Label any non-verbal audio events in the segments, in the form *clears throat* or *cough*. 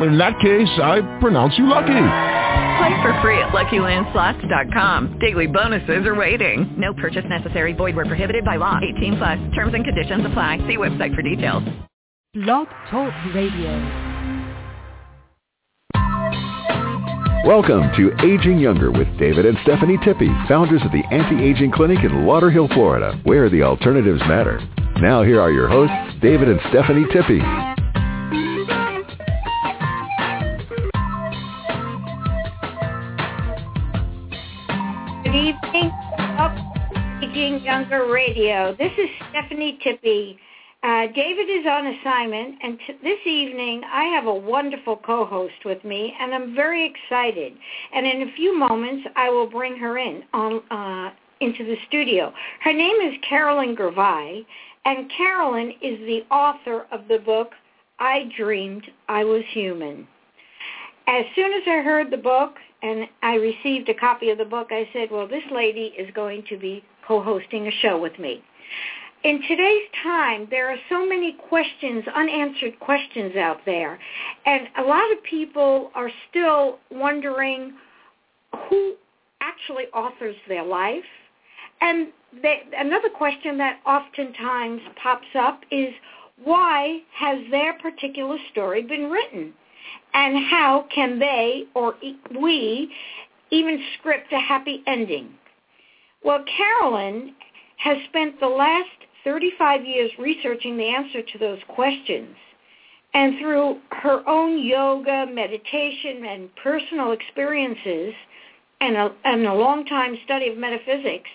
In that case, I pronounce you lucky. Play for free at LuckyLandSlots.com. Daily bonuses are waiting. No purchase necessary. Void where prohibited by law. 18 plus. Terms and conditions apply. See website for details. Blog Talk Radio. Welcome to Aging Younger with David and Stephanie Tippy, founders of the Anti-Aging Clinic in Lauderhill, Florida, where the alternatives matter. Now here are your hosts, David and Stephanie Tippy. Younger Radio. This is Stephanie Tippy. Uh, David is on assignment, and t- this evening I have a wonderful co-host with me, and I'm very excited. And in a few moments, I will bring her in on uh, into the studio. Her name is Carolyn Gervais, and Carolyn is the author of the book I Dreamed I Was Human. As soon as I heard the book and I received a copy of the book, I said, well, this lady is going to be co-hosting a show with me. In today's time, there are so many questions, unanswered questions out there, and a lot of people are still wondering who actually authors their life. And they, another question that oftentimes pops up is why has their particular story been written? And how can they or we even script a happy ending? Well, Carolyn has spent the last 35 years researching the answer to those questions. And through her own yoga, meditation, and personal experiences, and a, and a long time study of metaphysics,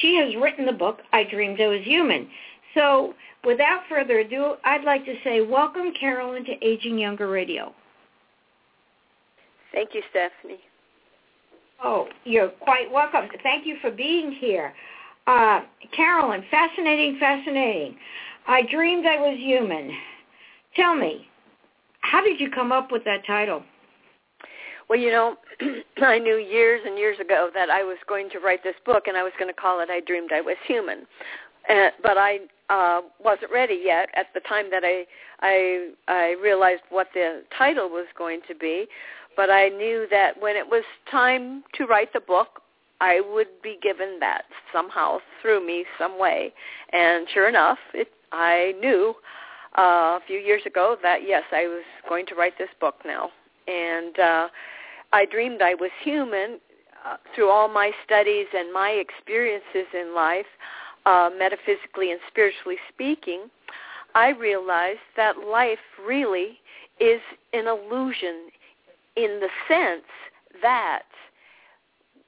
she has written the book, I Dreamed I Was Human. So without further ado, I'd like to say welcome, Carolyn, to Aging Younger Radio. Thank you, Stephanie. Oh, you're quite welcome. Thank you for being here. Uh, Carolyn, fascinating, fascinating. I dreamed I was human. Tell me, how did you come up with that title? Well, you know, *clears throat* I knew years and years ago that I was going to write this book, and I was going to call it "I Dreamed I Was Human," uh, but I uh, wasn't ready yet at the time that I I I realized what the title was going to be. But I knew that when it was time to write the book, I would be given that somehow through me some way. And sure enough, it, I knew uh, a few years ago that yes, I was going to write this book now. And uh, I dreamed I was human uh, through all my studies and my experiences in life, uh, metaphysically and spiritually speaking. I realized that life really is an illusion in the sense that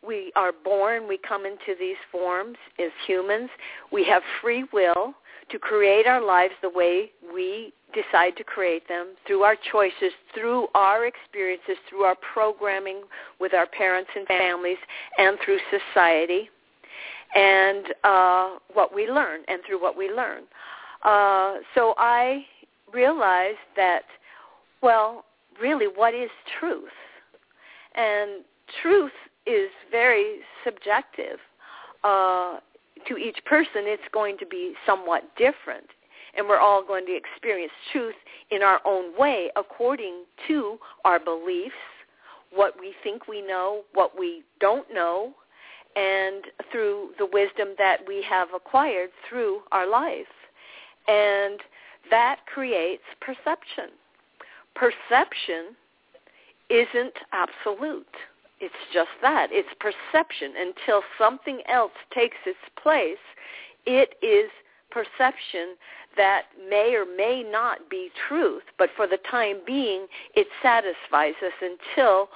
we are born, we come into these forms as humans. We have free will to create our lives the way we decide to create them through our choices, through our experiences, through our programming with our parents and families, and through society, and uh, what we learn, and through what we learn. Uh, so I realized that, well, really, what is truth? And truth is very subjective. Uh, to each person, it's going to be somewhat different. And we're all going to experience truth in our own way according to our beliefs, what we think we know, what we don't know, and through the wisdom that we have acquired through our life. And that creates perception. Perception isn't absolute. It's just that. It's perception. Until something else takes its place, it is perception that may or may not be truth, but for the time being, it satisfies us until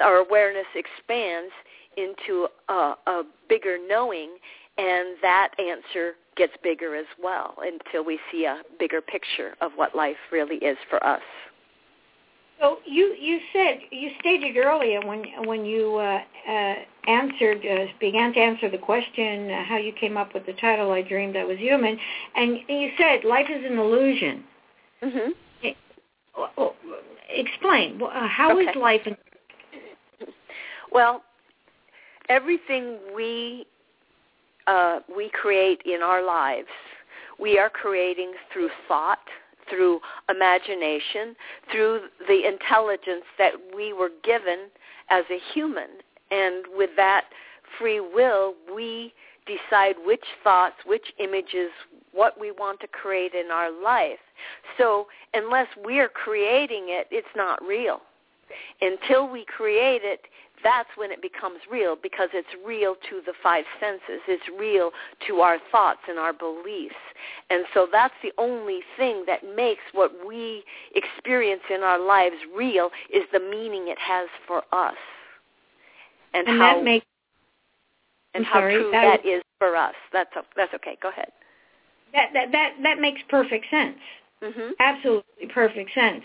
our awareness expands into a, a bigger knowing, and that answer gets bigger as well until we see a bigger picture of what life really is for us. So you you said you stated earlier when when you uh, uh, answered uh, began to answer the question uh, how you came up with the title I dreamed I was human, and you said life is an illusion. Mhm. Explain uh, how Okay. is life? An- Well, everything we uh, we create in our lives, we are creating through thought, through imagination, through the intelligence that we were given as a human, and with that free will, we decide which thoughts, which images, what we want to create in our life. So unless we're creating it, it's not real. Until we create it, that's when it becomes real because it's real to the five senses. It's real to our thoughts and our beliefs. And so that's the only thing that makes what we experience in our lives real is the meaning it has for us. And, and how that makes and I'm how sorry, true that that is for us. That's that's okay. Go ahead. that that that, that makes perfect sense. Mhm. absolutely perfect sense.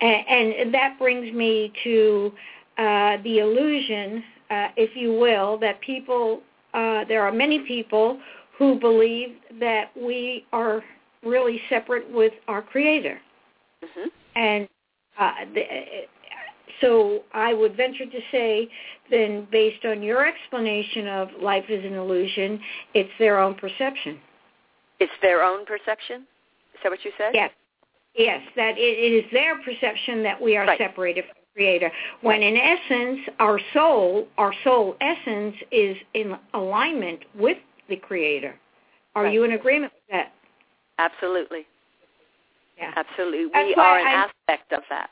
And, and that brings me to uh, the illusion, uh, if you will, that people, uh, there are many people who believe that we are really separate with our Creator. Mhm. And uh, the, so I would venture to say, then based on your explanation of life is an illusion, it's their own perception. It's their own perception. Is that what you said? Yes, yes, that it, it is their perception that we are Right. separated from Creator. When in essence, our soul, our soul essence, is in alignment with the Creator. Are Right. you in agreement with that? Absolutely. Yeah. Absolutely. We are an I- aspect of that.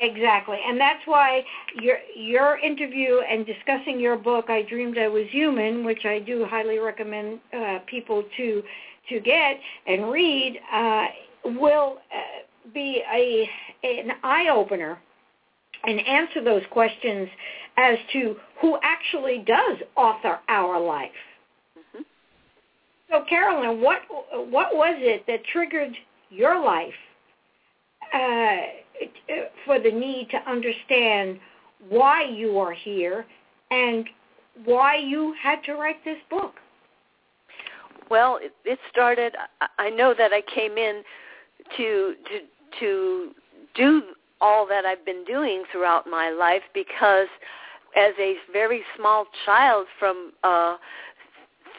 Exactly, and that's why your your interview and discussing your book, "I Dreamed I Was Human," which I do highly recommend uh, people to to get and read, uh, will uh, be a an eye opener and answer those questions as to who actually does author our life. Mhm. So, Carolyn, what what was it that triggered your life uh, for the need to understand why you are here and why you had to write this book? Well, it, it started. I- I know that I came in to to to do all that I've been doing throughout my life because, as a very small child, from uh,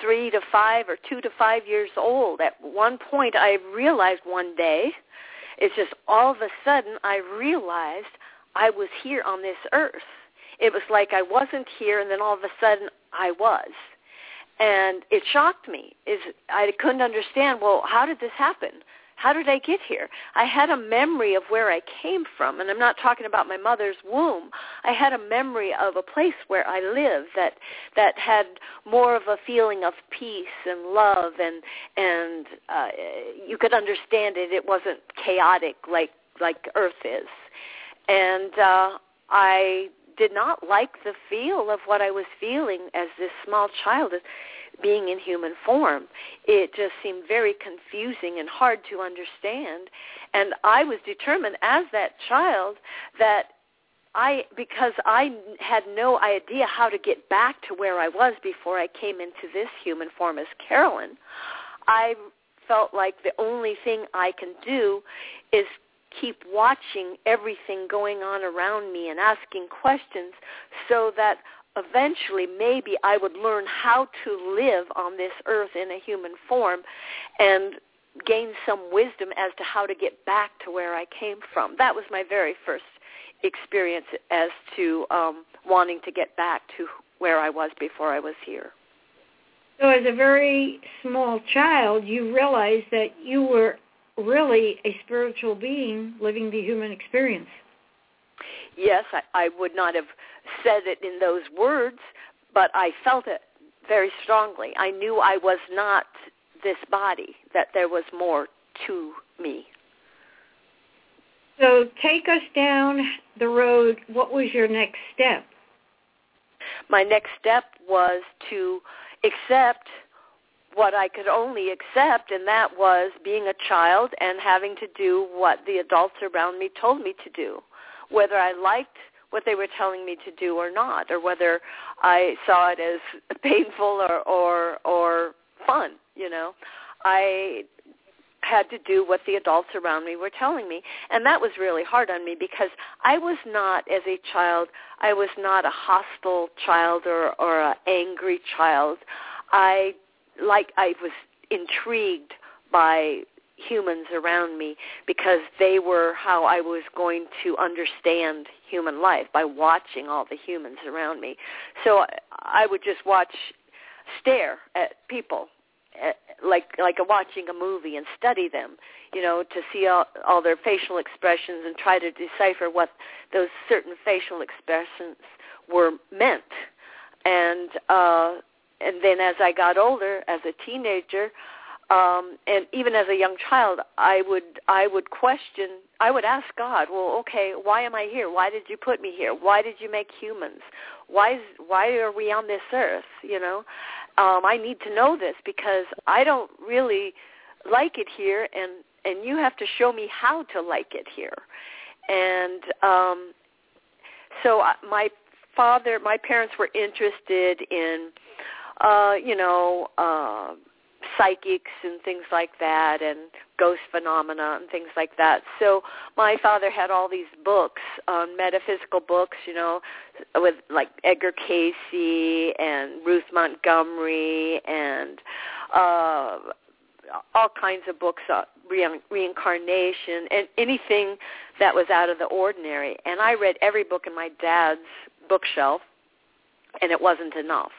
three to five or two to five years old, at one point I realized one day, it's just all of a sudden I realized I was here on this earth. It was like I wasn't here, and then all of a sudden I was. And it shocked me. Is i couldn't understand well how did this happen how did i get here? I had a memory of where i came from and i'm not talking about my mother's womb. I had a memory of a place where i lived that that had more of a feeling of peace and love and and uh you could understand it. It wasn't chaotic like like earth is. And uh i did not like the feel of what I was feeling as this small child being in human form. It just seemed very confusing and hard to understand. And I was determined as that child that I because I had no idea how to get back to where I was before I came into this human form as Carolyn, I felt like the only thing I can do is keep watching everything going on around me and asking questions so that eventually maybe I would learn how to live on this earth in a human form and gain some wisdom as to how to get back to where I came from. That was my very first experience as to um, wanting to get back to where I was before I was here. So as a very small child, you realized that you were really a spiritual being living the human experience. Yes, I, I would not have said it in those words, but I felt it very strongly. I knew I was not this body, that there was more to me. So take us down the road. What was your next step? My next step was to accept what I could only accept, and that was being a child and having to do what the adults around me told me to do. whether I liked what they were telling me to do or not, or whether I saw it as *laughs* painful or or or fun. You know, I had to do what the adults around me were telling me and that was really hard on me because I was not as a child I was not a hostile child or or a angry child I like I was intrigued by humans around me because they were how I was going to understand human life by watching all the humans around me. So I would just watch stare at people eh, like like watching a movie and study them, you know, to see all, all their facial expressions and try to decipher what those certain facial expressions were meant. And uh and then as I got older, as a teenager, um, and even as a young child, I would I would question. I would ask God, well, okay, why am I here? Why did you put me here? Why did you make humans? Why is, why are we on this earth? You know, um, I need to know this because I don't really like it here, and and you have to show me how to like it here. And um, so my father, my parents were interested in uh, you know, uh, psychics and things like that and ghost phenomena and things like that. So my father had all these books, um, metaphysical books, you know, with like Edgar Cayce and Ruth Montgomery and uh all kinds of books uh, re- reincarnation and anything that was out of the ordinary and I read every book in my dad's bookshelf and it wasn't enough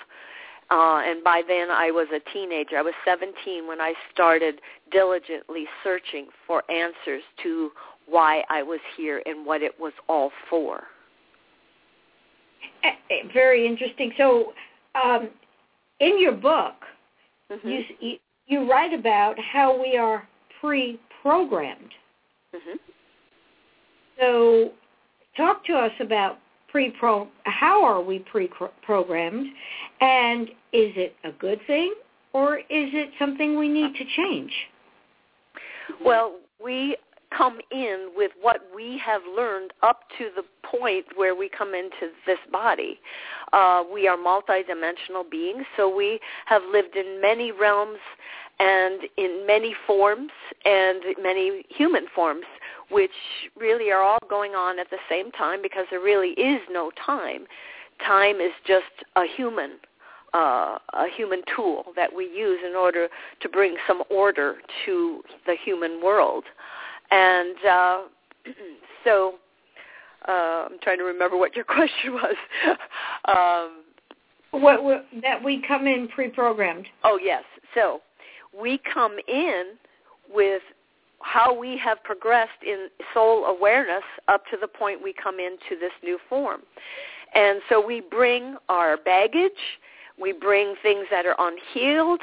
uh, and by then I was a teenager. I was 17 when I started diligently searching for answers to why I was here and what it was all for. Very interesting. So, um, in your book, mm-hmm. you, you, you write about how we are pre-programmed. Mm-hmm. So, talk to us about pre-pro how are we pre-programmed? And is it a good thing or is it something we need to change? Well we come in with what we have learned up to the point where we come into this body. Uh, we are multidimensional beings, so we have lived in many realms and in many forms and many human forms which really are all going on at the same time because there really is no time. Time is just a human uh, a human tool that we use in order to bring some order to the human world. And uh, *clears throat* so uh, I'm trying to remember what your *laughs* question was. um, what, what that we come in pre-programmed? Oh yes. So we come in with how we have progressed in soul awareness up to the point we come into this new form. And so we bring our baggage, we bring things that are unhealed,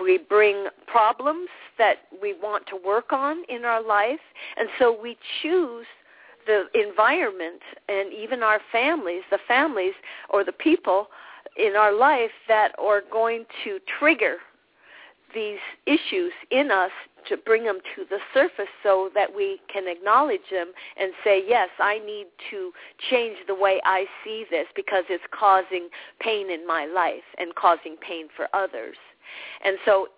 we bring problems that we want to work on in our life, and so we choose the environment and even our families, the families or the people in our life that are going to trigger these issues in us to bring them to the surface so that we can acknowledge them and say, yes, I need to change the way I see this because it's causing pain in my life and causing pain for others. And so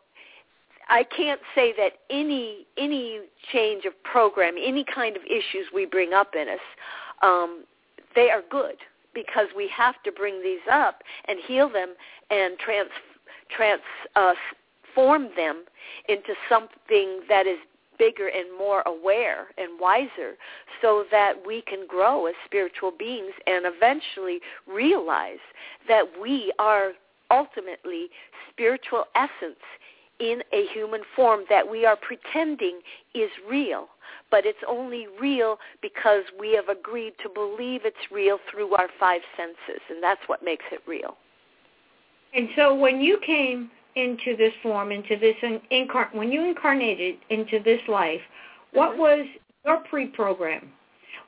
I can't say that any any change of program, any kind of issues we bring up in us, um, they are good because we have to bring these up and heal them and trans trans uh, form them into something that is bigger and more aware and wiser so that we can grow as spiritual beings and eventually realize that we are ultimately spiritual essence in a human form that we are pretending is real. But it's only real because we have agreed to believe it's real through our five senses, and that's what makes it real. And so when you came into this form, into this incarn when you incarnated into this life, what mm-hmm. was your pre-program?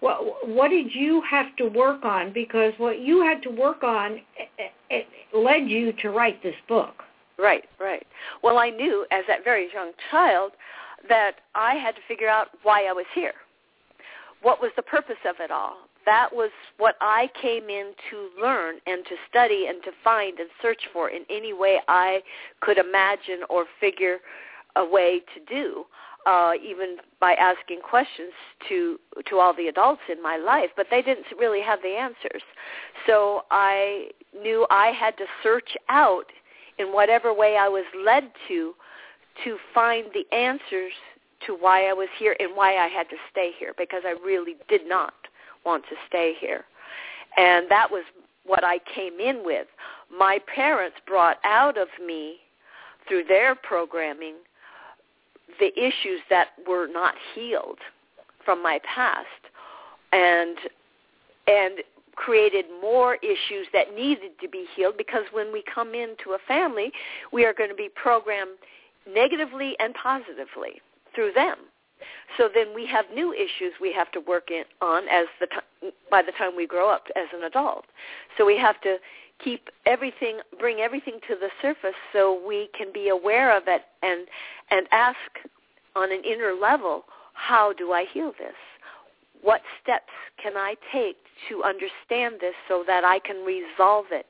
What what did you have to work on? Because what you had to work on it, it led you to write this book. Right, right. Well, I knew as that very young child that I had to figure out why I was here. what was the purpose of it all? That was what I came in to learn and to study and to find and search for in any way I could imagine or figure a way to do uh, even by asking questions to to all the adults in my life, but they didn't really have the answers. So I knew I had to search out in whatever way I was led to to find the answers to why I was here and why I had to stay here because I really did not want to stay here. And that was what I came in with. My parents brought out of me through their programming the issues that were not healed from my past and and created more issues that needed to be healed because when we come into a family we are going to be programmed negatively and positively through them so then we have new issues we have to work in, on as the t- by the time we grow up as an adult. So we have to keep everything bring everything to the surface so we can be aware of it and and ask on an inner level how do i heal this? What steps can i take to understand this so that i can resolve it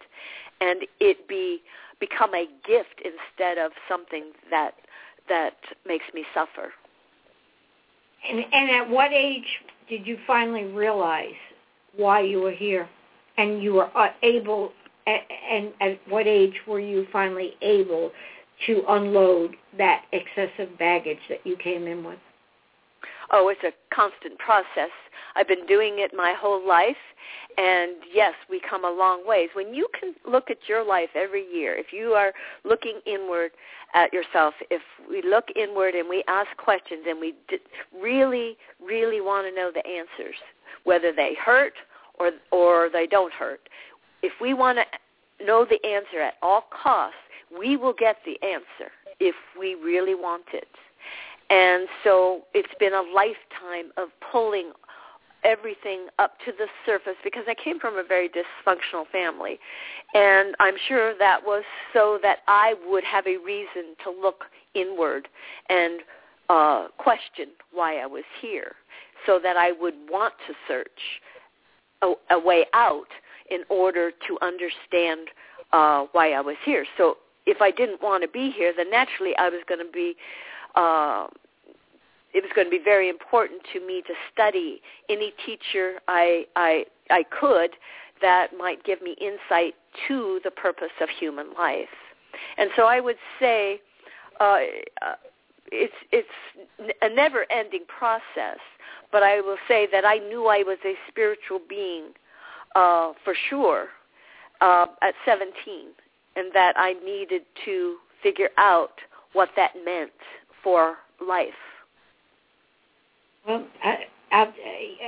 and it be become a gift instead of something that that makes me suffer and and at what age did you finally realize why you were here and you were uh, able and at what age were you finally able to unload that excessive baggage that you came in with? Oh, it's a constant process. I've been doing it my whole life, and yes, we come a long ways. When you can look at your life every year, if you are looking inward at yourself, if we look inward and we ask questions and we really, really want to know the answers, whether they hurt or or they don't hurt, if we want to know the answer at all costs, we will get the answer if we really want it. And so it's been a lifetime of pulling everything up to the surface because I came from a very dysfunctional family. And I'm sure that was so that I would have a reason to look inward and uh, question why I was here so that I would want to search a, a way out in order to understand uh, why I was here. So if I didn't want to be here, then naturally I was going to be. Uh, it was going to be very important to me to study any teacher I I I could that might give me insight to the purpose of human life. And so I would say uh, uh, it's it's a never-ending process. But I will say that I knew I was a spiritual being uh, for sure uh, at 17, and that I needed to figure out what that meant for life. Well, I, I,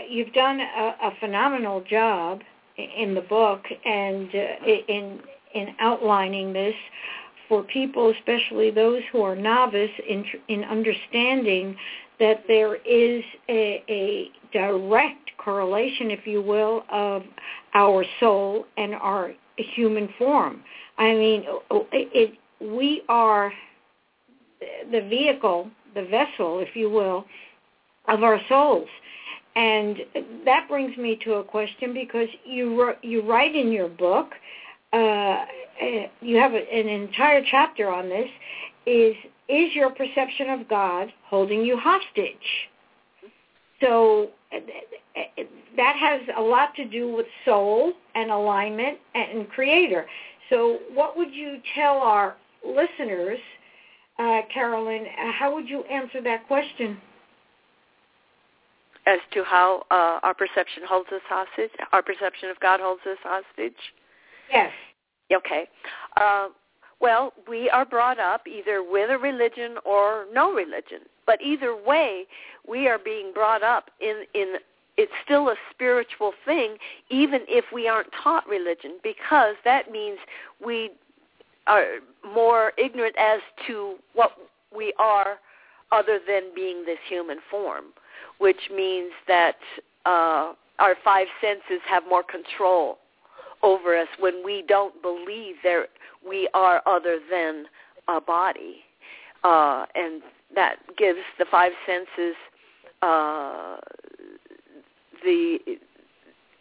you've done a, a phenomenal job in the book and uh, in in outlining this for people, especially those who are novice in in understanding that there is a, a direct correlation, if you will, of our soul and our human form. I mean, it, we are the vehicle, the vessel, if you will, of our souls. And that brings me to a question because you you write in your book, uh, you have an entire chapter on this. Is is your perception of God holding you hostage? So that has a lot to do with soul and alignment and creator. So what would you tell our listeners, uh, Carolyn? How would you answer that question? As to how uh, our perception holds us hostage, our perception of God holds us hostage? Yes. Okay. Uh, well, we are brought up either with a religion or no religion. But either way, we are being brought up in in it's still a spiritual thing even if we aren't taught religion because that means we are more ignorant as to what we are other than being this human form which means that uh, our five senses have more control over us when we don't believe there we are other than a body. Uh, and that gives the five senses uh, the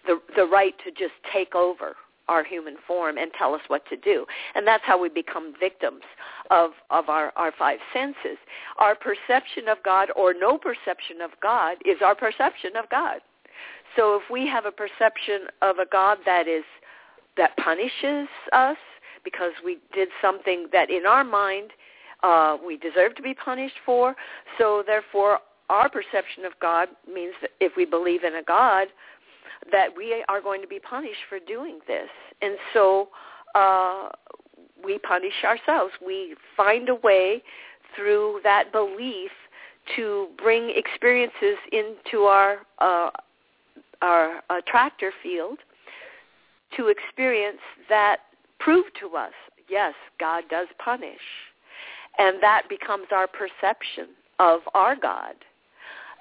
the the right to just take over our human form and tell us what to do. And that's how we become victims of, of our, our five senses. Our perception of God or no perception of God is our perception of God. So if we have a perception of a God that is that punishes us because we did something that in our mind uh, we deserve to be punished for, so therefore our perception of God means that if we believe in a God, that we are going to be punished for doing this. And so uh, we punish ourselves. We find a way through that belief to bring experiences into our uh, our attractor field to experience that prove to us, yes, God does punish. And that becomes our perception of our God.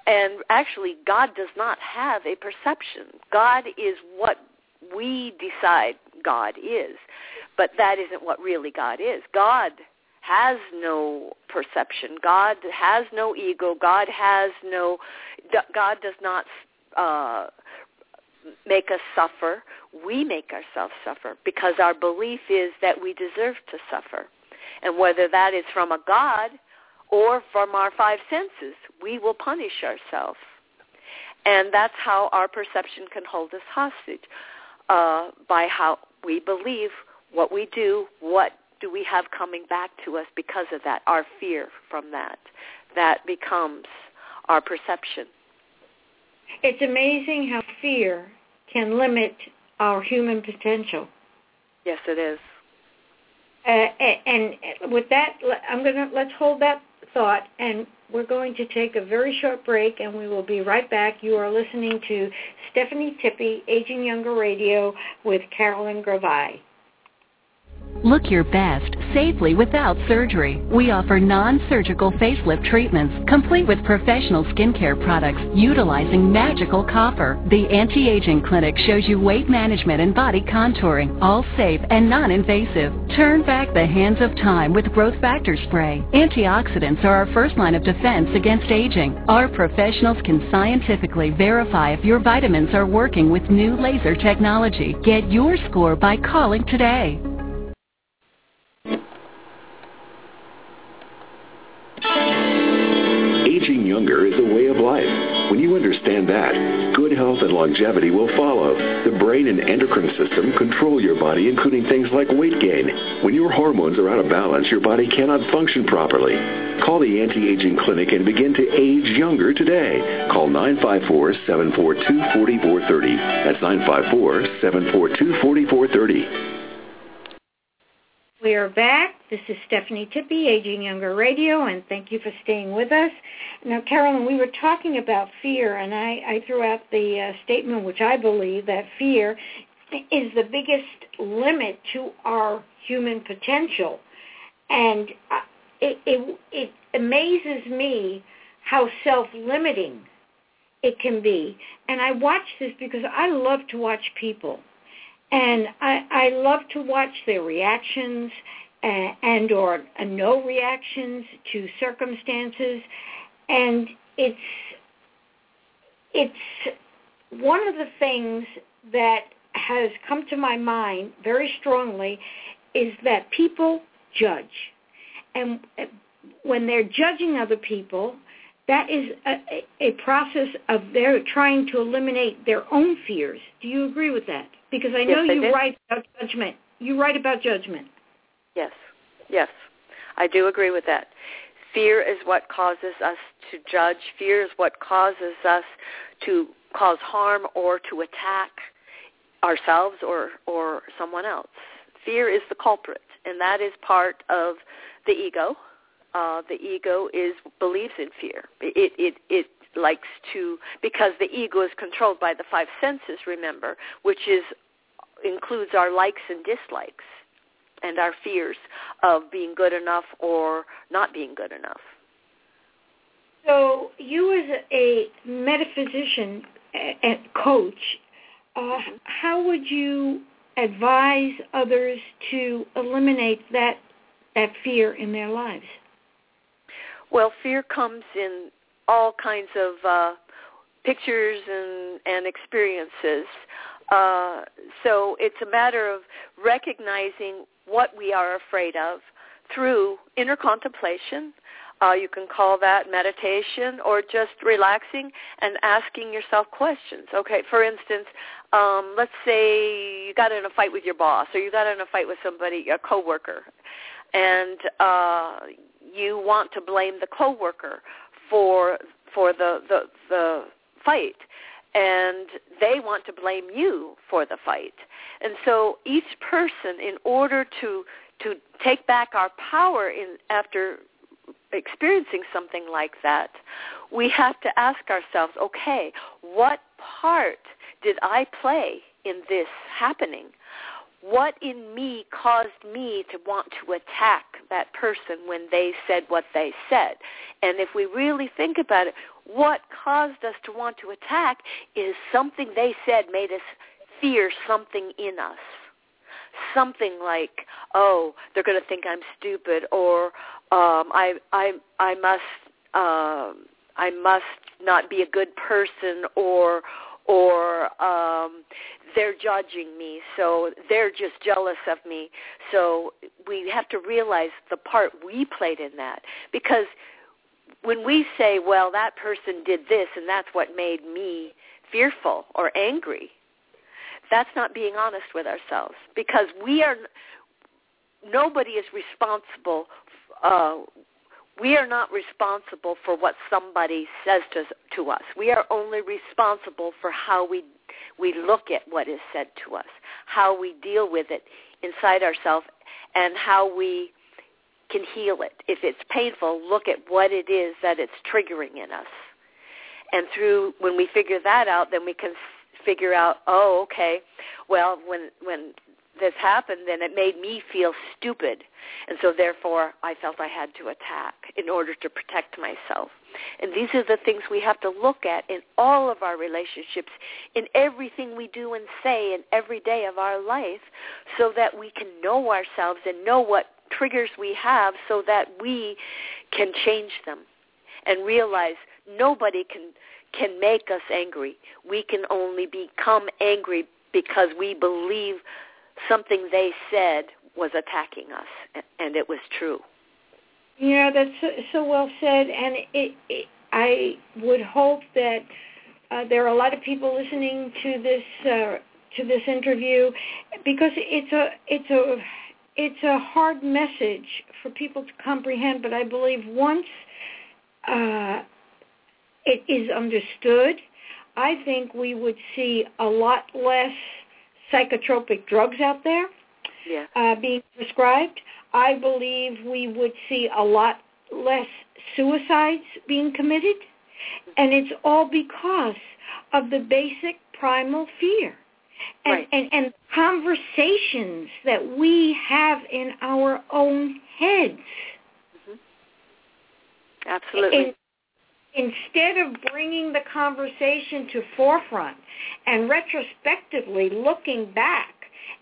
And actually, God does not have a perception. God is what we decide God is. But that isn't what really God is. God has no perception. God has no ego. God has no, God does not uh, make us suffer. We make ourselves suffer because our belief is that we deserve to suffer. And whether that is from a God or from our five senses, we will punish ourselves. And that's how our perception can hold us hostage, uh, by how we believe what we do, what do we have coming back to us because of that, our fear from that. That becomes our perception. It's amazing how fear can limit our human potential. Yes, it is. Uh, and with that, I'm gonna let's hold that thought, and we're going to take a very short break, and we will be right back. You are listening to Stephanie Tippy, Aging Younger Radio, with Carolyn Gervais. Look your best safely without surgery. We offer non-surgical facelift treatments complete with professional skincare products utilizing magical copper. The Anti-Aging Clinic shows you weight management and body contouring, all safe and non-invasive. Turn back the hands of time with Growth Factor Spray. Antioxidants are our first line of defense against aging. Our professionals can scientifically verify if your vitamins are working with new laser technology. Get your score by calling today. Understand that, good health and longevity will follow. The brain and endocrine system control your body, including things like weight gain. When your hormones are out of balance, your body cannot function properly. Call the Anti-Aging Clinic and begin to age younger today. Call 954-742-4430. That's 954-742-4430. We are back. This is Stephanie Tippie, Aging Younger Radio, and thank you for staying with us. Now, Carolyn, we were talking about fear, and I, I threw out the uh, statement, which I believe, that fear is the biggest limit to our human potential. And uh, it, it, it amazes me how self-limiting it can be. And I watch this because I love to watch people and I, I love to watch their reactions and, and or no reactions to circumstances, and it's it's one of the things that has come to my mind very strongly is that people judge, and uh, when they're judging other people, that is a, a process of their trying to eliminate their own fears. Do you agree with that? Because I know yes, you I write about judgment. You write about judgment. Yes, yes, I do agree with that. Fear is what causes us to judge. Fear is what causes us to cause harm or to attack ourselves or, or someone else. Fear is the culprit, and that is part of the ego. Uh, the ego is believes in fear. It, it, it likes to because the ego is controlled by the five senses remember which is includes our likes and dislikes and our fears of being good enough or not being good enough. So you as a metaphysician and coach, uh, mm-hmm. how would you advise others to eliminate that that fear in their lives? Well, fear comes in all kinds of uh, pictures and and experiences. Uh, so it's a matter of recognizing what we are afraid of through inner contemplation. Uh, you can call that meditation or just relaxing and asking yourself questions. Okay, for instance, um, let's say you got in a fight with your boss or you got in a fight with somebody, a coworker, and uh, you want to blame the coworker for for the the, the fight and they want to blame you for the fight. And so each person, in order to to take back our power in after experiencing something like that, we have to ask ourselves, okay, what part did I play in this happening? What in me caused me to want to attack that person when they said what they said? And if we really think about it, what caused us to want to attack is something they said made us fear something in us. Something like, oh, they're going to think I'm stupid, or um, I, I, I must, uh, I must not be a good person, or, or um, they're judging me, so they're just jealous of me. So we have to realize the part we played in that, because when we say, well, that person did this and that's what made me fearful or angry, that's not being honest with ourselves because we are, nobody is responsible. Uh, we are not responsible for what somebody says to, to us. We are only responsible for how we, we look at what is said to us, how we deal with it inside ourselves, and how we can heal it. If it's painful, look at what it is that it's triggering in us. And through when we figure that out, then we can figure out, oh, okay, well, when when this happened, then it made me feel stupid, and so therefore I felt I had to attack in order to protect myself. And these are the things we have to look at in all of our relationships, in everything we do and say in every day of our life, so that we can know ourselves and know what triggers we have so that we can change them and realize nobody can can make us angry. We can only become angry because we believe something they said was attacking us and it was true. Yeah, that's so, so well said and it, it I would hope that uh, there are a lot of people listening to this uh, to this interview because it's a it's a it's a hard message for people to comprehend, but I believe once uh, it is understood, I think we would see a lot less psychotropic drugs out there yeah. uh, being prescribed. I believe we would see a lot less suicides being committed, and it's all because of the basic primal fear and, right. and, and conversations that we have in our own heads. Mm-hmm. Absolutely. instead of bringing the conversation to forefront and retrospectively looking back,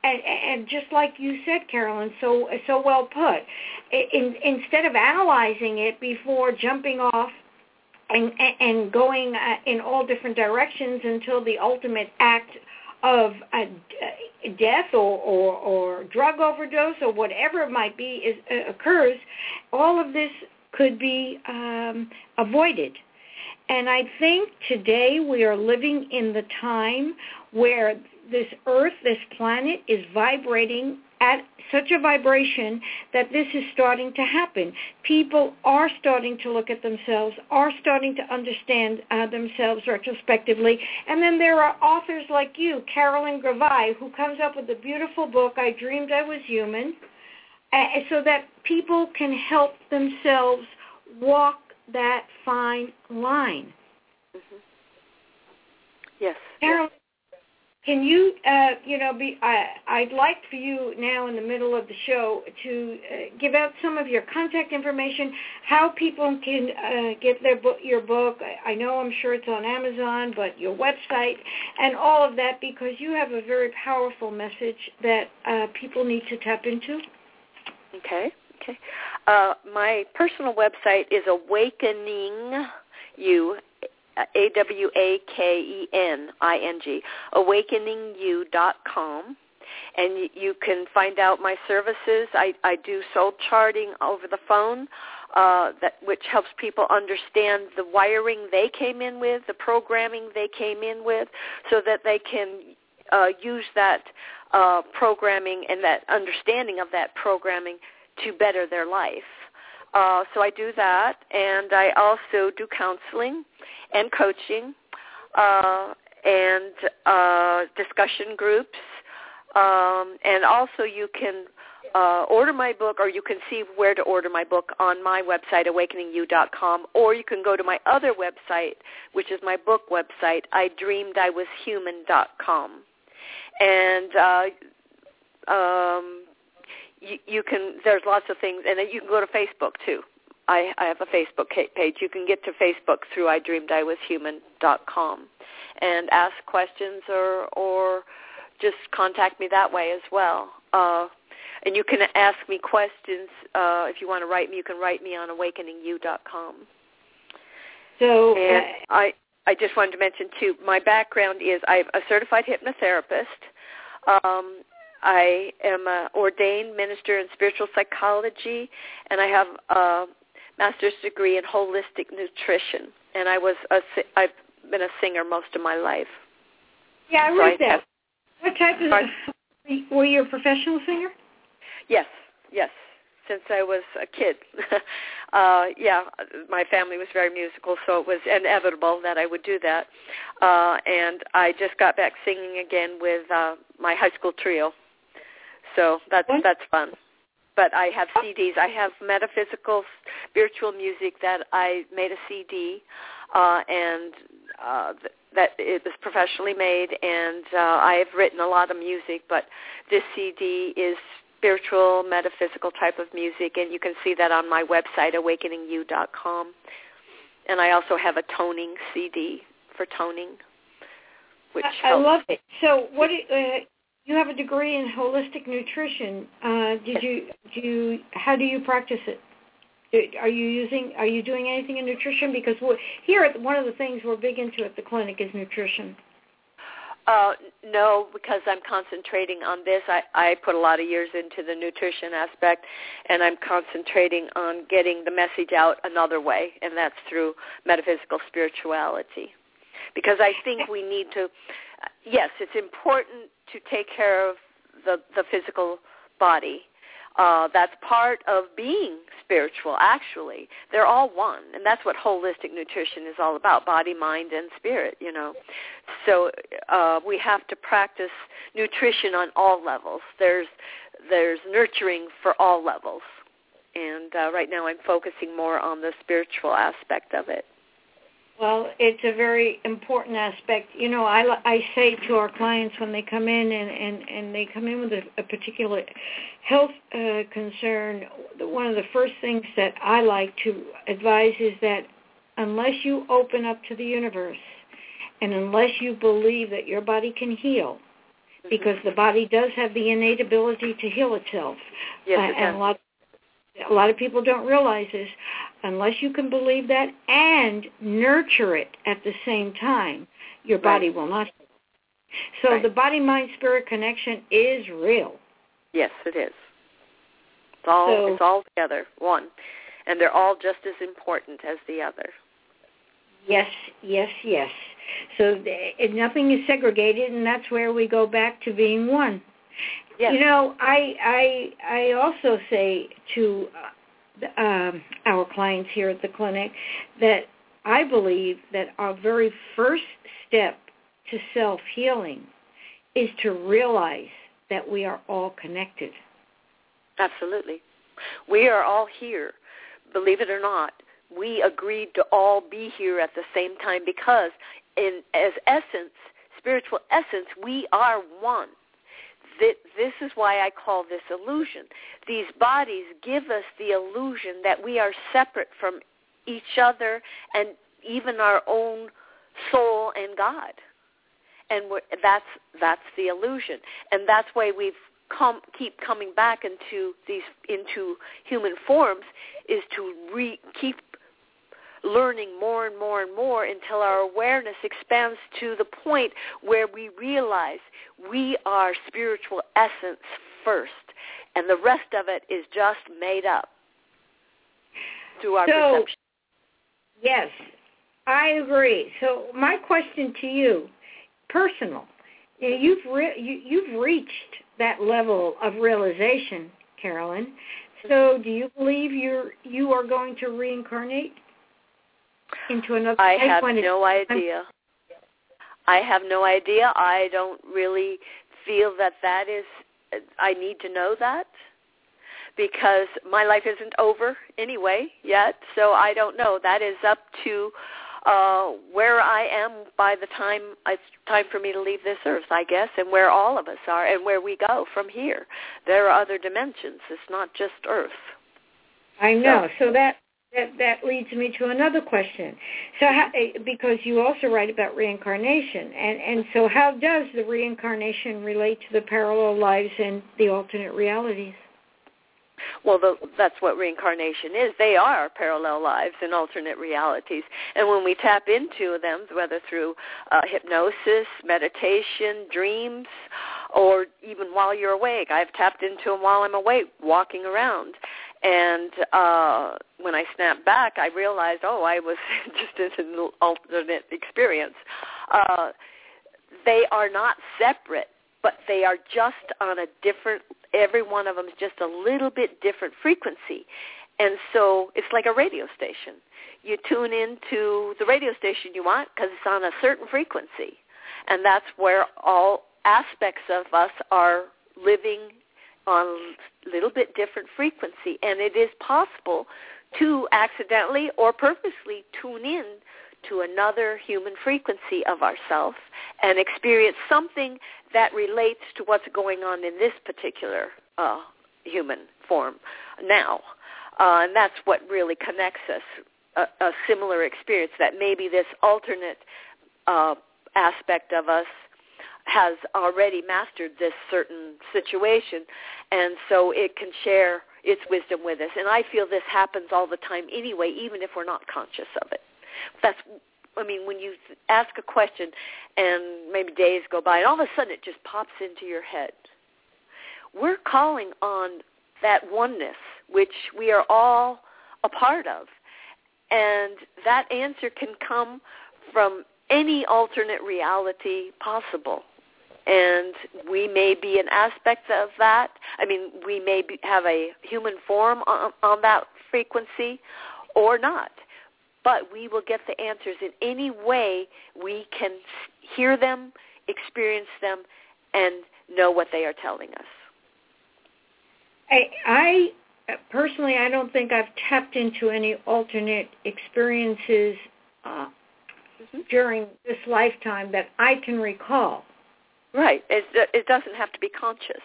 and, and just like you said, Carolyn, so so well put, in, instead of analyzing it before jumping off and, and going uh, in all different directions until the ultimate act of a death or, or, or drug overdose or whatever it might be is, uh, occurs, all of this could be um, avoided. And I think today we are living in the time where this earth, this planet is vibrating at such a vibration that this is starting to happen. People are starting to look at themselves, are starting to understand uh, themselves retrospectively. And then there are authors like you, Carolyn Gervais, who comes up with a beautiful book, I Dreamed I Was Human, uh, so that people can help themselves walk that fine line. Mm-hmm. Yes. Carolyn, yes. Can you, uh, you know, be? I, I'd like for you now in the middle of the show to uh, give out some of your contact information, how people can uh, get their book, your book. I, know I'm sure it's on Amazon, but your website and all of that because you have a very powerful message that uh, people need to tap into. Okay. Okay. Uh, my personal website is awakening you A-W-A-K-E-N-I-N-G, awakeningyou.com. And you can find out my services. I, I do soul charting over the phone, uh, that which helps people understand the wiring they came in with, the programming they came in with, so that they can uh, use that uh, programming and that understanding of that programming to better their life. Uh, so I do that, and I also do counseling and coaching uh, and uh, discussion groups. Um, and also you can uh, order my book or you can see where to order my book on my website, awakeningyou.com, or you can go to my other website, which is my book website, idreamedIwashuman.com. And uh, um, you, you can. There's lots of things, and you can go to Facebook too. I, I have a Facebook page. You can get to Facebook through idreamedIwashuman.com and ask questions or or just contact me that way as well. Uh, and you can ask me questions uh, if you want to write me. You can write me on awakeningyou.com. So and uh, I I just wanted to mention too. My background is I'm a certified hypnotherapist. Um, I am an ordained minister in spiritual psychology, and I have a master's degree in holistic nutrition. And I was a, I've been a singer most of my life. Yeah, I read so that. what type of were you a professional singer? Yes, yes. Since I was a kid, *laughs* uh, yeah, my family was very musical, so it was inevitable that I would do that. Uh, and I just got back singing again with uh, my high school trio. So that's that's fun. But I have CDs. I have metaphysical spiritual music that I made a CD, uh, and uh, that it was professionally made, and uh, I have written a lot of music. But this CD is spiritual, metaphysical type of music, and you can see that on my website, awakeningyou.com. And I also have a toning CD for toning, which I, I love it. So, what uh, you have a degree in holistic nutrition. Uh, did you do? You, how do you practice it? Are you using? Are you doing anything in nutrition? Because here, at one of the things we're big into at the clinic is nutrition. Uh, no, because I'm concentrating on this. I, I put a lot of years into the nutrition aspect, and I'm concentrating on getting the message out another way, and that's through metaphysical spirituality. Because I think we need to, yes, it's important to take care of the the physical body. Uh, that's part of being spiritual. Actually, they're all one, and that's what holistic nutrition is all about: body, mind, and spirit. You know, so uh, we have to practice nutrition on all levels. There's there's nurturing for all levels, and uh, right now I'm focusing more on the spiritual aspect of it. Well, it's a very important aspect. You know, I, I say to our clients when they come in and, and, and they come in with a, a particular health uh, concern, one of the first things that I like to advise is that unless you open up to the universe and unless you believe that your body can heal, mm-hmm. because the body does have the innate ability to heal itself. Yes, uh, and a lot a lot of people don't realize this. Unless you can believe that and nurture it at the same time, your body right. will not. So right. the body-mind-spirit connection is real. Yes, it is. It's all so, it's all together, one, and they're all just as important as the other. Yes, yes, yes. So the, nothing is segregated, and that's where we go back to being one. Yes. You know, I I I also say to um, our clients here at the clinic that I believe that our very first step to self healing is to realize that we are all connected. Absolutely. We are all here. Believe it or not, we agreed to all be here at the same time because in as essence, spiritual essence, we are one this is why I call this illusion. These bodies give us the illusion that we are separate from each other and even our own soul and God. And that's that's the illusion, and that's why we've keep coming back into these into human forms is to re, keep learning more and more and more until our awareness expands to the point where we realize we are spiritual essence first, and the rest of it is just made up through our so, perception. Yes, I agree. So my question to you, personal, you've re- you, you've reached that level of realization, Carolyn. So mm-hmm. do you believe you're you are going to reincarnate into another? I have no idea. I have no idea. I don't really feel that that is. I need to know that because my life isn't over anyway yet. So I don't know. That is up to uh, where I am by the time it's time for me to leave this earth, I guess, and where all of us are, and where we go from here. There are other dimensions. It's not just Earth. I know. So, so that that that leads me to another question. So, how, eh, because you also write about reincarnation, and and so how does the reincarnation relate to the parallel lives and the alternate realities? Well, the, that's what reincarnation is. They are parallel lives and alternate realities. And when we tap into them, whether through uh, hypnosis, meditation, dreams, or even while you're awake, I've tapped into them while I'm awake, walking around. And uh, when I snapped back, I realized, oh, I was *laughs* just in an alternate experience. Uh, they are not separate but they are just on a different every one of them is just a little bit different frequency. And so it's like a radio station. You tune into the radio station you want because it's on a certain frequency. And that's where all aspects of us are living on a little bit different frequency and it is possible to accidentally or purposely tune in to another human frequency of ourself and experience something that relates to what's going on in this particular uh, human form now. Uh, and that's what really connects us, a, a similar experience that maybe this alternate uh, aspect of us has already mastered this certain situation, and so it can share its wisdom with us. And I feel this happens all the time anyway, even if we're not conscious of it. That's I mean, when you ask a question and maybe days go by and all of a sudden it just pops into your head. We're calling on that oneness, which we are all a part of. And that answer can come from any alternate reality possible. And we may be an aspect of that. I mean, we may be, have a human form on, on that frequency or not but we will get the answers in any way we can hear them, experience them, and know what they are telling us. I, I personally, I don't think I've tapped into any alternate experiences uh, mm-hmm. during this lifetime that I can recall. Right. It, it doesn't have to be conscious.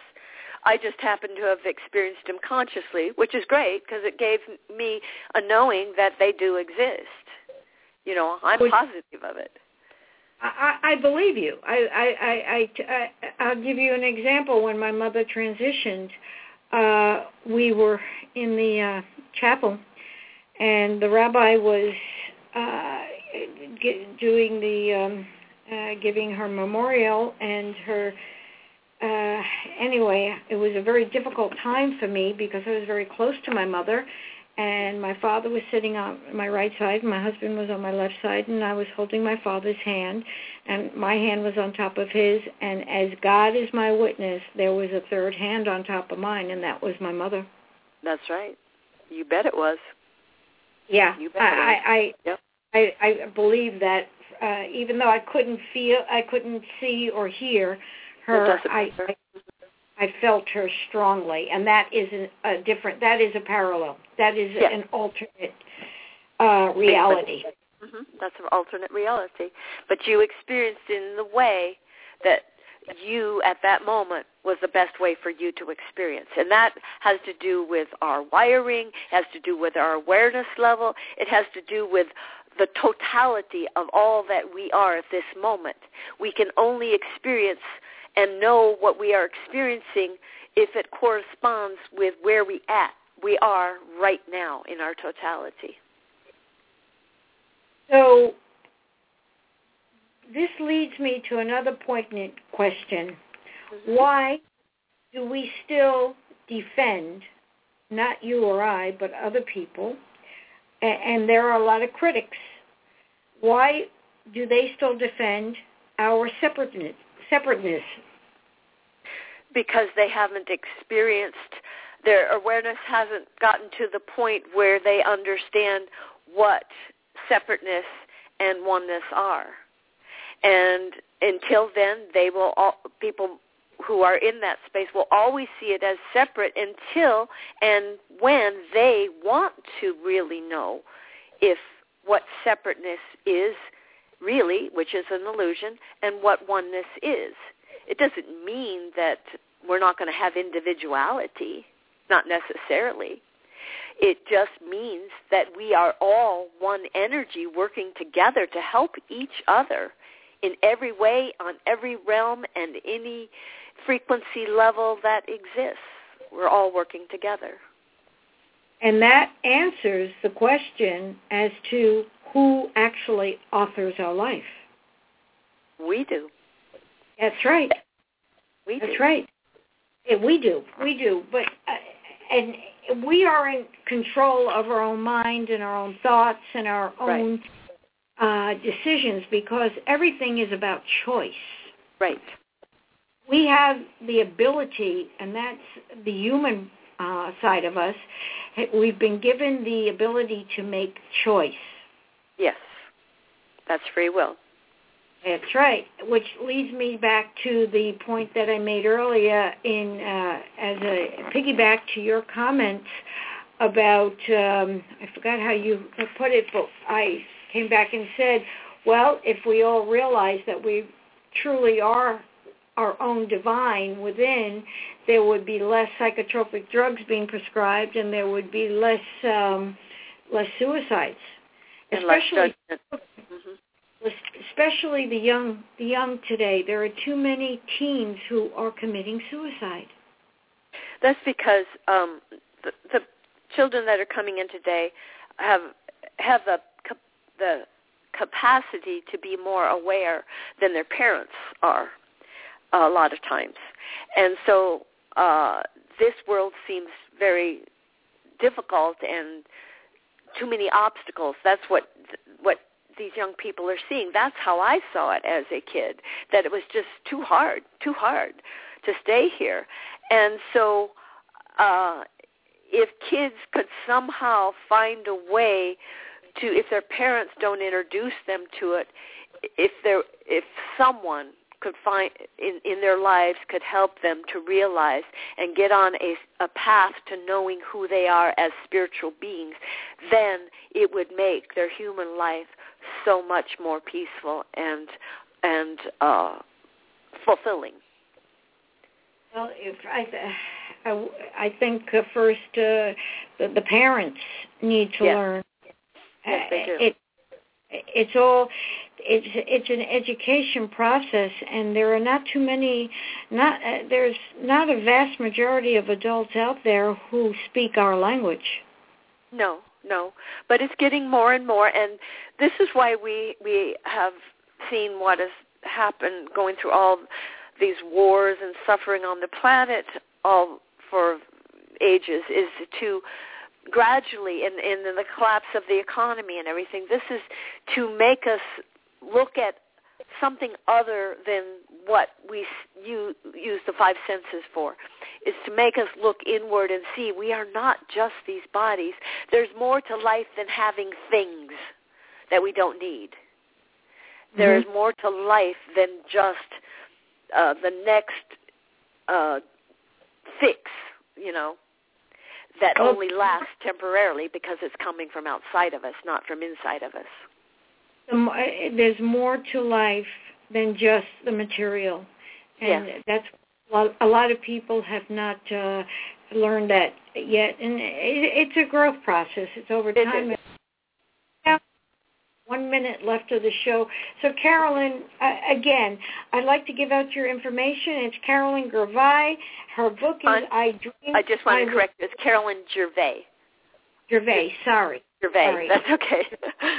I just happen to have experienced them consciously, which is great because it gave me a knowing that they do exist. You know, I'm which, positive of it. I, I believe you. I, I, I, I, I'll give you an example. When my mother transitioned, uh, we were in the uh, chapel, and the rabbi was uh, doing the um, uh, giving her memorial and her uh, anyway, it was a very difficult time for me because I was very close to my mother, and my father was sitting on my right side, and my husband was on my left side, and I was holding my father's hand, and my hand was on top of his, and as God is my witness, there was a third hand on top of mine, and that was my mother. That's right. You bet it was. Yeah, you bet I, it was. I, I, yep. I, I believe that uh, even though I couldn't feel, I couldn't see or hear her, I, I I felt her strongly, and that is an, a different. That is a parallel. That is yes. an alternate uh, reality. Mm-hmm. That's an alternate reality. But you experienced in the way that you at that moment was the best way for you to experience. And that has to do with our wiring, has to do with our awareness level, it has to do with the totality of all that we are at this moment. We can only experience and know what we are experiencing if it corresponds with where we at we are right now in our totality. So this leads me to another poignant question. Mm-hmm. Why do we still defend, not you or I, but other people, and there are a lot of critics, why do they still defend our separateness? separateness? Because they haven't experienced, their awareness hasn't gotten to the point where they understand what separateness and oneness are. And until then, they will all, people who are in that space will always see it as separate until and when they want to really know if what separateness is really, which is an illusion, and what oneness is. It doesn't mean that we're not going to have individuality, not necessarily. It just means that we are all one energy working together to help each other in every way, on every realm, and any frequency level that exists. We're all working together. And that answers the question as to who actually authors our life. We do. That's right. We do. That's do. right. Yeah, we do. We do. But uh, and we are in control of our own mind and our own thoughts and our own uh, decisions because everything is about choice. Right. We have the ability, and that's the human uh, side of us. We've been given the ability to make choice. Yes. That's free will. That's right, which leads me back to the point that I made earlier in uh, as a piggyback to your comments about um, I forgot how you put it, but I came back and said, well, if we all realize that we truly are our own divine within, there would be less psychotropic drugs being prescribed, and there would be less um, less suicides, And less especially judgment. Mhm. especially the young the young today. There are too many teens who are committing suicide. That's because um, the, the children that are coming in today have have the the capacity to be more aware than their parents are a lot of times, and so uh, this world seems very difficult and too many obstacles. That's what what these young people are seeing. That's how I saw it as a kid. That it was just too hard, too hard to stay here, and so uh, if kids could somehow find a way to, if their parents don't introduce them to it, if there, if someone could find in in their lives could help them to realize and get on a a path to knowing who they are as spiritual beings then it would make their human life so much more peaceful and and uh fulfilling Well, if I, I, I think uh, first uh, the, the parents need to Yes. learn. Yes, they do. It, it's all it's it's an education process, and there are not too many. Not uh, there's not a vast majority of adults out there who speak our language. No, no, but it's getting more and more, and this is why we we have seen what has happened going through all these wars and suffering on the planet all for ages is to gradually in in the collapse of the economy and everything this is to make us look at something other than what we s- u- use the five senses for. Is to make us look inward and see we are not just these bodies. There's more to life than having things that we don't need. There is more to life than just uh, the next uh, fix, you know, that Oh. only lasts temporarily because it's coming from outside of us, not from inside of us. The There's more to life than just the material, and Yes. that's a lot of people have not uh, learned that yet, and it, it's a growth process. It's over time. is. One minute left of the show. So, Carolyn, uh, again, I'd like to give out your information. It's Carolyn Gervais. Her book is. I Dream. I just want I to correct. It's Carolyn Gervais. Gervais. Sorry. Gervais. Sorry. That's okay. *laughs*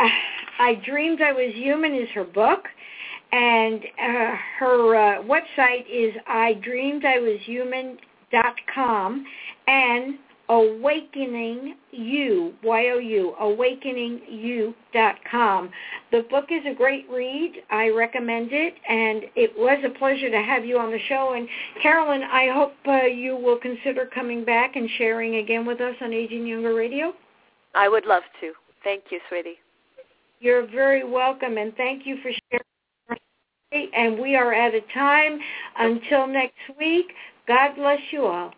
uh, I Dreamed I Was Human is her book, and uh, her uh, website is idreamedIwashuman.com, and Awakening You, Y-O-U, awakeningyou.com. The book is a great read. I recommend it, and it was a pleasure to have you on the show. And Carolyn, I hope uh, you will consider coming back and sharing again with us on Aging Younger Radio. I would love to. Thank you, sweetie. You're very welcome, and thank you for sharing. And we are out of time. Until next week, God bless you all.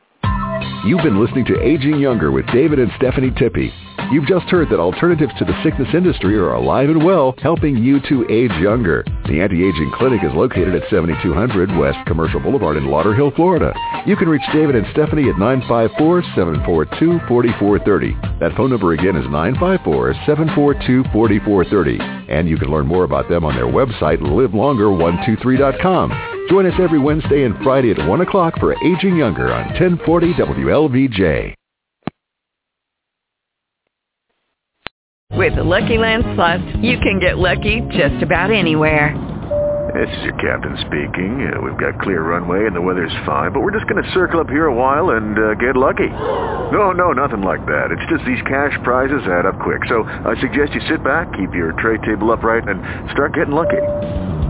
You've been listening to Aging Younger with David and Stephanie Tippy. You've just heard that alternatives to the sickness industry are alive and well, helping you to age younger. The Anti-Aging Clinic is located at 7200 West Commercial Boulevard in Lauderhill, Florida. You can reach David and Stephanie at 954-742-4430. That phone number again is 954-742-4430. And you can learn more about them on their website, livelonger123.com. Join us every Wednesday and Friday at 1 o'clock for Aging Younger on 1040 WLVJ. With the Lucky Land Slots, you can get lucky just about anywhere. This is your captain speaking. Uh, we've got clear runway and the weather's fine, but we're just going to circle up here a while and uh, get lucky. No, no, nothing like that. It's just these cash prizes add up quick. So I suggest you sit back, keep your tray table upright, and start getting lucky.